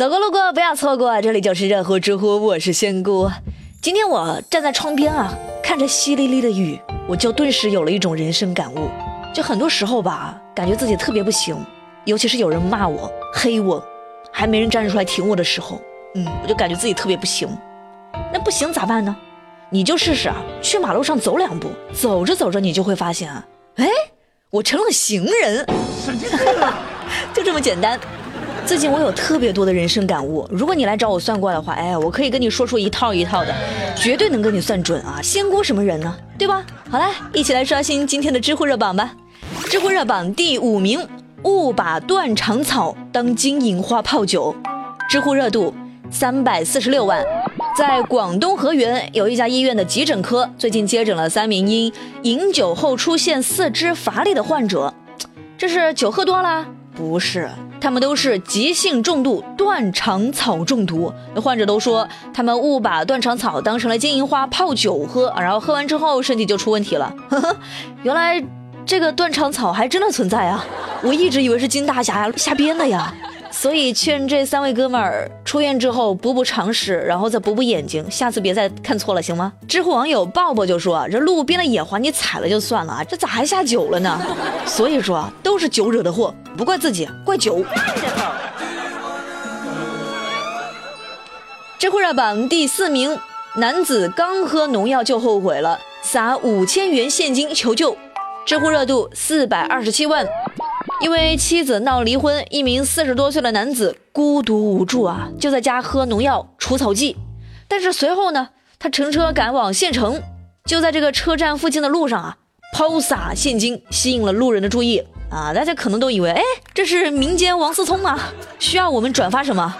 走过路过不要错过，这里就是热乎知乎，我是仙姑。今天我站在窗边啊，看着淅沥沥的雨，我就顿时有了一种人生感悟。就很多时候吧，感觉自己特别不行，尤其是有人骂我、黑我，还没人站出来挺我的时候，嗯，我就感觉自己特别不行。那不行咋办呢？你就试试啊，去马路上走两步，走着走着你就会发现啊，哎，我成了行人，就这么简单。最近我有特别多的人生感悟，如果你来找我算卦的话，哎，我可以跟你说出一套一套的，绝对能跟你算准啊！仙姑什么人呢？对吧？好啦，一起来刷新今天的知乎热榜吧。知乎热榜第五名，误把断肠草当金银花泡酒，知乎热度三百四十六万。在广东河源有一家医院的急诊科，最近接诊了三名因饮酒后出现四肢乏力的患者，这是酒喝多了？不是。他们都是急性重度断肠草中毒，患者都说他们误把断肠草当成了金银花泡酒喝，然后喝完之后身体就出问题了。呵呵，原来这个断肠草还真的存在啊！我一直以为是金大侠瞎编的呀。所以劝这三位哥们儿出院之后补补常识，然后再补补眼睛，下次别再看错了，行吗？知乎网友抱抱就说：“这路边的野花你踩了就算了啊，这咋还下酒了呢？”所以说都是酒惹的祸，不怪自己，怪酒。知乎热榜第四名，男子刚喝农药就后悔了，撒五千元现金求救，知乎热度四百二十七万。因为妻子闹离婚，一名四十多岁的男子孤独无助啊，就在家喝农药除草剂。但是随后呢，他乘车赶往县城，就在这个车站附近的路上啊，抛洒现金，吸引了路人的注意啊。大家可能都以为，哎，这是民间王思聪啊，需要我们转发什么？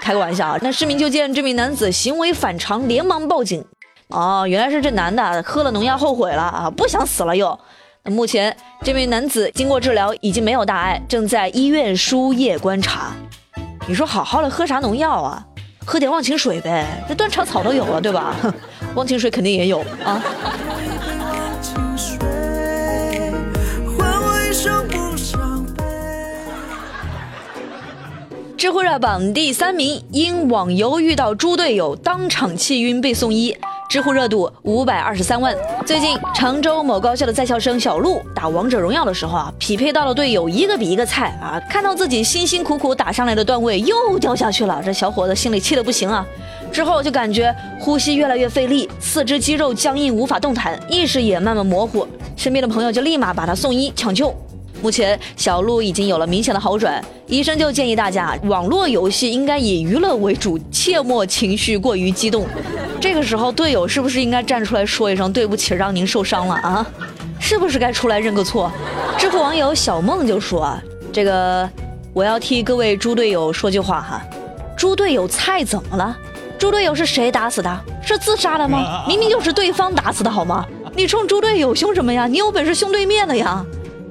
开个玩笑啊！那市民就见这名男子行为反常，连忙报警。哦，原来是这男的喝了农药后悔了啊，不想死了又。目前，这名男子经过治疗已经没有大碍，正在医院输液观察。你说好好的喝啥农药啊？喝点忘情水呗，这断肠草都有了，对吧？忘情水肯定也有啊。知乎热榜第三名，因网游遇到猪队友，当场气晕被送医。知乎热度五百二十三万。最近，常州某高校的在校生小鹿打王者荣耀的时候啊，匹配到了队友一个比一个菜啊，看到自己辛辛苦苦打上来的段位又掉下去了，这小伙子心里气得不行啊。之后就感觉呼吸越来越费力，四肢肌肉僵硬无法动弹，意识也慢慢模糊。身边的朋友就立马把他送医抢救。目前小鹿已经有了明显的好转，医生就建议大家，网络游戏应该以娱乐为主，切莫情绪过于激动。这个时候，队友是不是应该站出来说一声对不起，让您受伤了啊？是不是该出来认个错？知乎网友小梦就说啊，这个我要替各位猪队友说句话哈，猪队友菜怎么了？猪队友是谁打死的？是自杀的吗？明明就是对方打死的好吗？你冲猪队友凶什么呀？你有本事凶对面的呀！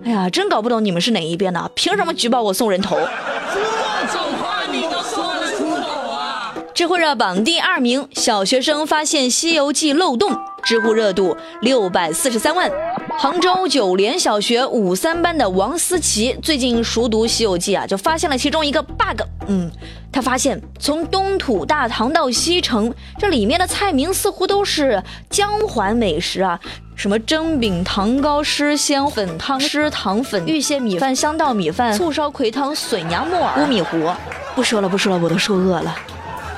哎呀，真搞不懂你们是哪一边的，凭什么举报我送人头？这种话你都说得出口啊！知乎热榜第二名，小学生发现《西游记》漏洞，知乎热度六百四十三万。杭州九莲小学五三班的王思琪最近熟读《西游记》啊，就发现了其中一个 bug。嗯，他发现从东土大唐到西城，这里面的菜名似乎都是江淮美食啊。什么蒸饼、糖糕、湿鲜粉汤、湿糖粉、玉蟹米饭、香稻米饭、醋烧葵汤、笋芽沫、乌米糊。不说了，不说了，我都说饿了。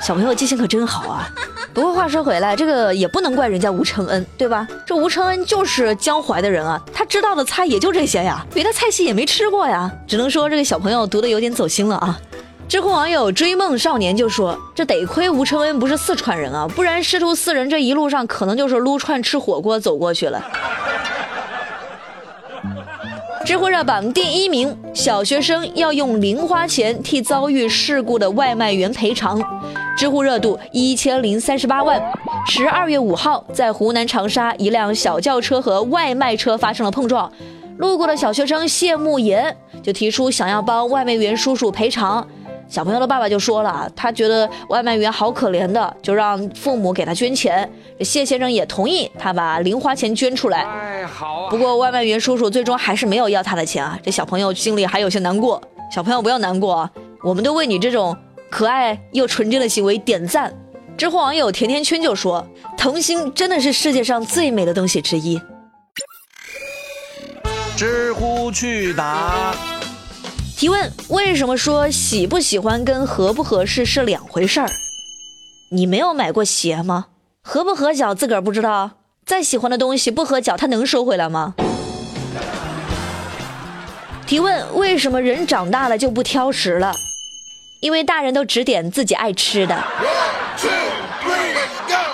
小朋友记性可真好啊！不过话说回来，这个也不能怪人家吴承恩，对吧？这吴承恩就是江淮的人啊，他知道的菜也就这些呀，别的菜系也没吃过呀。只能说这个小朋友读的有点走心了啊。知乎网友追梦少年就说：“这得亏吴承恩不是四川人啊，不然师徒四人这一路上可能就是撸串吃火锅走过去了。”知乎热榜第一名，小学生要用零花钱替遭遇事故的外卖员赔偿，知乎热度一千零三十八万。十二月五号，在湖南长沙，一辆小轿车和外卖车发生了碰撞，路过的小学生谢慕言就提出想要帮外卖员叔叔赔偿。小朋友的爸爸就说了，他觉得外卖员好可怜的，就让父母给他捐钱。谢先生也同意，他把零花钱捐出来。哎，好。不过外卖员叔叔最终还是没有要他的钱啊，这小朋友心里还有些难过。小朋友不要难过啊，我们都为你这种可爱又纯真的行为点赞。知乎网友甜甜圈就说：“童星真的是世界上最美的东西之一。”知乎去答提问：为什么说喜不喜欢跟合不合适是两回事儿？你没有买过鞋吗？合不合脚自个儿不知道，再喜欢的东西不合脚，它能收回来吗？提问：为什么人长大了就不挑食了？因为大人都只点自己爱吃的。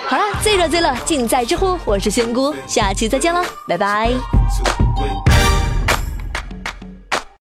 好了，最热最乐尽在知乎，我是仙姑，下期再见了，拜拜。